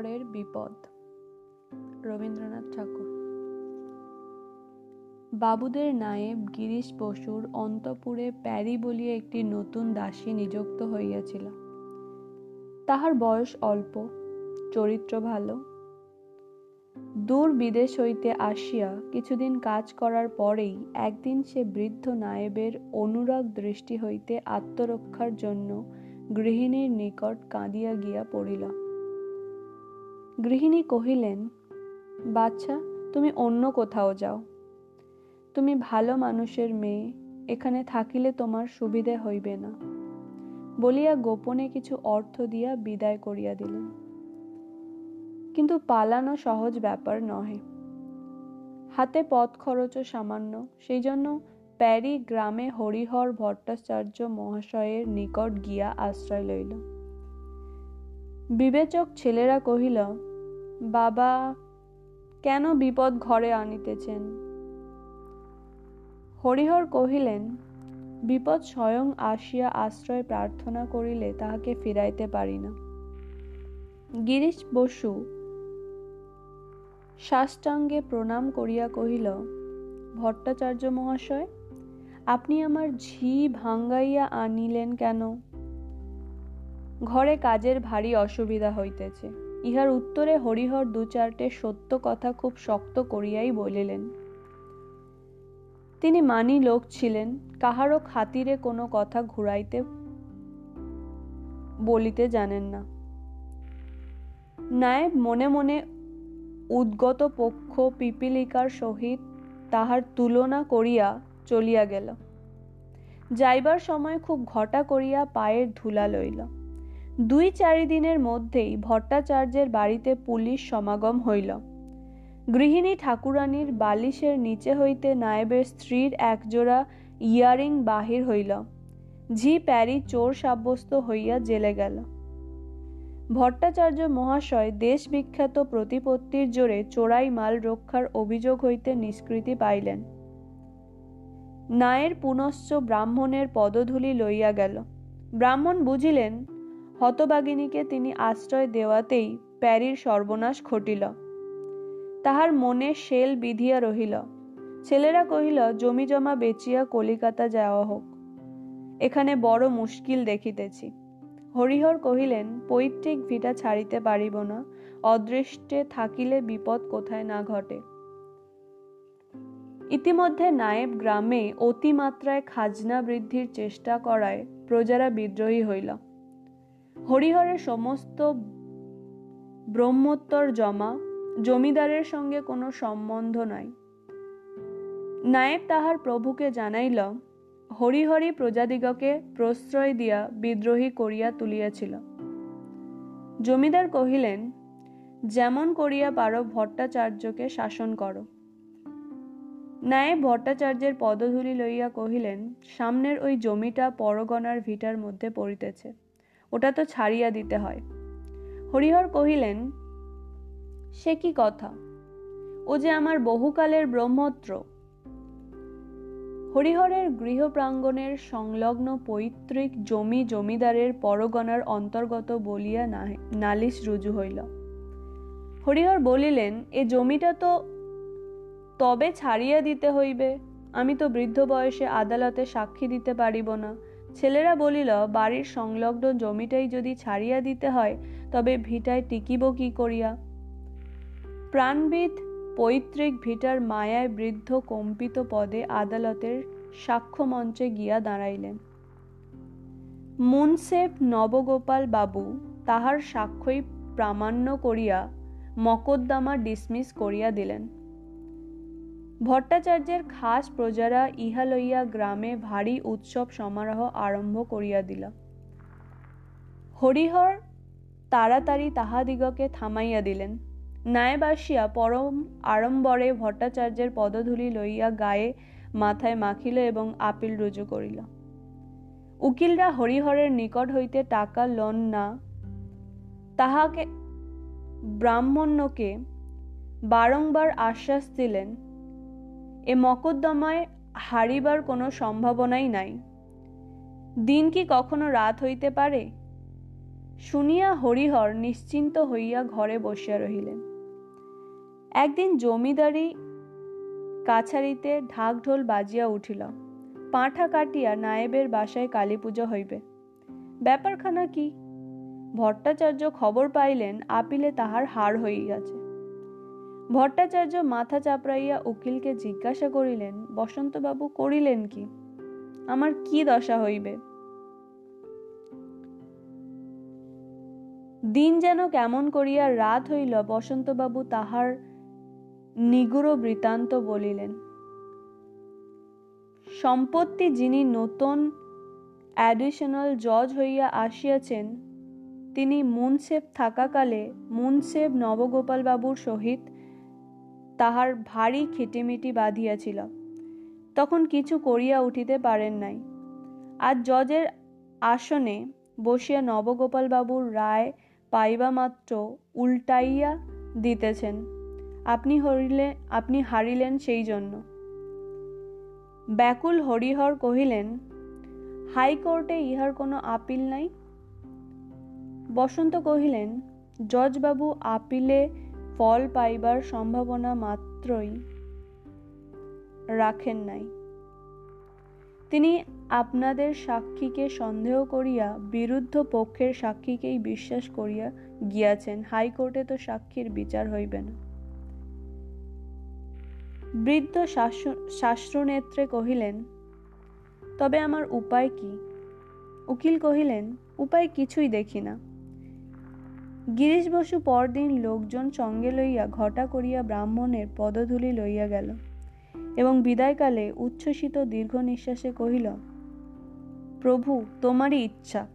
হরিহরের বিপদ। রবীন্দ্রনাথ ঠাকুর। বাবুদের নায়েব গিরিশ বসুর অন্তপুরে প্যারি বলিয়া একটি নতুন দাসী নিযুক্ত হইয়াছিল। তাহার বয়স অল্প, চরিত্র ভালো। দূর বিদেশ হইতে আসিয়া কিছুদিন কাজ করার পরেই একদিন সে বৃদ্ধ নায়েবের অনুরাগ দৃষ্টি হইতে আত্মরক্ষার জন্য গৃহিণীর নিকট কাঁদিয়া গিয়া পড়িল। গৃহিণী কহিলেন বাচ্চা তুমি অন্য কোথাও যাও। তুমি ভালো মানুষের মেয়ে, এখানে থাকিলে তোমার সুবিধে হইবে না। বলিয়া গোপনে কিছু অর্থ দিয়া বিদায় করিয়া দিলেন। কিন্তু পালানো সহজ ব্যাপার নহে। হাতে পথ খরচও সামান্য, সেই জন্য প্যারি গ্রামে হরিহর ভট্টাচার্য মহাশয়ের নিকট গিয়া আশ্রয় লইল। বিবেচক ছেলেরা কহিল বাবা কেন বিপদ ঘরে আনিতেছেন? হরিহর কহিলেন, বিপদ স্বয়ং আসিয়া আশ্রয় প্রার্থনা করিলে তাহাকে ফিরাইতে পারি না। গিরিশ বসু সাষ্টাঙ্গে প্রণাম করিয়া কহিল, ভট্টাচার্য মহাশয়, আপনি আমার ঝি ভাঙ্গাইয়া আনিলেন কেন? ঘরে কাজের ভারী অসুবিধা হইতেছে। ইহার উত্তরে হরিহর দু চারটে সত্য কথা খুব শক্ত করিয়াই বলিলেন। তিনি মানি লোক ছিলেন, কাহারও খাতিরে কোনো কথা ঘুরাইতে বলিতে জানেন না। নায়েব মনে মনে উদ্গত পক্ষ পিপিলিকার সহিত তাহার তুলনা করিয়া চলিয়া গেল। যাইবার সময় খুব ঘটা করিয়া পায়ের ধুলা লইল। দুই চারি দিনের মধ্যেই ভট্টাচার্যের বাড়িতে পুলিশ সমাগম হইল। গৃহিণী ঠাকুরানীর বালিশের নিচে হইতে নায়েবের স্ত্রীর একজোড়া ইয়ারিং বাহির হইল। ঝি প্যারি চোর সাব্যস্ত হইয়া জেলে গেল। ভট্টাচার্য মহাশয় দেশ বিখ্যাত প্রতিপত্তির জোরে চোরাই মাল রক্ষার অভিযোগ হইতে নিষ্কৃতি পাইলেন। নায়ের পুনশ্চ ব্রাহ্মণের পদধূলি লইয়া গেল। ব্রাহ্মণ বুঝিলেন হতবাগিনীকে তিনি আশ্রয় দেওয়াতেই প্যারির সর্বনাশ ঘটিল। তাহার মনে শেল বিধিয়া রহিল। ছেলেরা কহিল, জমি জমা বেচিয়া কলিকাতা যাওয়া হোক। এখানে বড় মুশকিল দেখিতেছি হরিহর কহিলেন, পৈতৃক ভিটা ছাড়িতে পারিব না। অদৃষ্টে থাকিলে বিপদ কোথায় না ঘটে ইতিমধ্যে নায়েব গ্রামে অতিমাত্রায় খাজনা বৃদ্ধির চেষ্টা করায় প্রজারা বিদ্রোহী হইল। হরিহরের সমস্ত ব্রহ্মোত্তর জমা জমিদারের সঙ্গে কোনো সম্বন্ধ নাই। নায়েব তাহার প্রভুকে জানাইল, হরিহরি প্রজাদিগকে প্রশ্রয় দিয়া বিদ্রোহী করিয়া তুলিয়াছিল। জমিদার কহিলেন, যেমন করিয়া পারো ভট্টাচার্যকে শাসন করো। নায়েব ভট্টাচার্যের পদধূলি লইয়া কহিলেন, সামনের ওই জমিটা পরগনার ভিটার মধ্যে পড়িতেছে। ওটা তো ছাড়িয়া দিতে হয়। হরিহর কহিলেন, সে কি কথা? ও যে আমার বহুকালের ব্রহ্মত্র। হরিহরের গৃহ প্রাঙ্গণের সংলগ্ন পৈতৃক জমি জমিদারের পরগনার অন্তর্গত বলিয়া নালিশ রুজু হইল। হরিহর বলিলেন, এ জমিটা তো তবে ছাড়িয়া দিতে হইবে। আমি তো বৃদ্ধ বয়সে আদালতে সাক্ষী দিতে পারিব না। ছেলেরা বলিল, বাড়ির সংলগ্ন জমিটাই যদি ছাড়িয়া দিতে হয়, তবে ভিটায় টিকিব কি করিয়া? প্রাণবিদ পৈতৃক ভিটার মায়ায় বৃদ্ধ কম্পিত পদে আদালতের সাক্ষ্য মঞ্চে গিয়া দাঁড়াইলেন। মুনসেফ নবগোপাল বাবু তাহার সাক্ষ্যই প্রামাণ্য করিয়া মকদ্দমা ডিসমিস করিয়া দিলেন। ভট্টাচার্যের খাস প্রজারা ইহা লইয়া গ্রামে ভারী উৎসব সমারোহ আরম্ভ করিয়া দিল। হরিহর তাড়াতাড়ি তাহাদিগকে থামাইয়া দিলেন। নায়েব আসিয়া পরম আড়ম্বরে ভট্টাচার্যের পদধূলি লইয়া গায়ে মাথায় মাখিল এবং আপিল রুজু করিল। উকিলরা হরিহরের নিকট হইতে টাকা লন না। তাহাকে ব্রাহ্মণ্যকে বারংবার আশ্বাস দিলেন এ মকদ্দমায় হারিবার কোনো সম্ভাবনাই নাই। দিন কি কখনো রাত হইতে পারে? শুনিয়া হরিহর নিশ্চিন্ত হইয়া ঘরে বসিয়া রহিলেন। একদিন জমিদারি কাছারিতে ঢাক ঢোল বাজিয়া উঠিল। পাঁঠা কাটিয়া নায়েবের বাসায় কালী পুজো হইবে। ব্যাপারখানা কি? ভট্টাচার্য খবর পাইলেন, আপিলে তাহার হার হইয়াছে। ভট্টাচার্য মাথা চাপড়াইয়া উকিলকে জিজ্ঞাসা করিলেন, বসন্তবাবু করিলেন কি? আমার কি দশা হইবে? দিন যেন কেমন করিয়া রাত হইল, বসন্তবাবু তাহার নিগুড় বৃত্তান্ত বলিলেন, সম্পত্তি যিনি নতুন অ্যাডিশনাল জজ হইয়া আসিয়াছেন, তিনি মুনসেব থাকাকালে মুনসেব নবগোপাল বাবুর সহিত তাহার ভারী খিটিমিটি বাঁধিয়াছিল। তখন কিছু করিয়া উঠিতে পারেন নাই। আজ জজের আসনে বসিয়া নবগোপালবাবুর রায় পাইবা মাত্র উল্টাইয়া দিতেছেন। আপনি হরিলে, আপনি হারিলেন সেই জন্য। ব্যাকুল হরিহর কহিলেন, হাইকোর্টে ইহার কোনো আপিল নাই? বসন্ত কহিলেন, জজবাবু আপিলে ফল পাইবার সম্ভাবনা মাত্রই রাখেন নাই। তিনি আপনাদের সাক্ষীকে সন্দেহ করিয়া বিরুদ্ধ পক্ষের সাক্ষীকেই বিশ্বাস করিয়া গিয়াছেন, হাইকোর্টে তো সাক্ষীর বিচার হইবে না। বৃদ্ধ শাস্ত্রনেত্রে কহিলেন, তবে আমার উপায় কি? উকিল কহিলেন, উপায় কিছুই দেখি না। গিরিশ বসু পরদিন লোকজন সঙ্গে লইয়া ঘটা করিয়া ব্রাহ্মণের পদধূলি লইয়া গেল এবং বিদায়কালে উচ্ছ্বসিত দীর্ঘ নিঃশ্বাসে কহিল, প্রভু, তোমারই ইচ্ছা।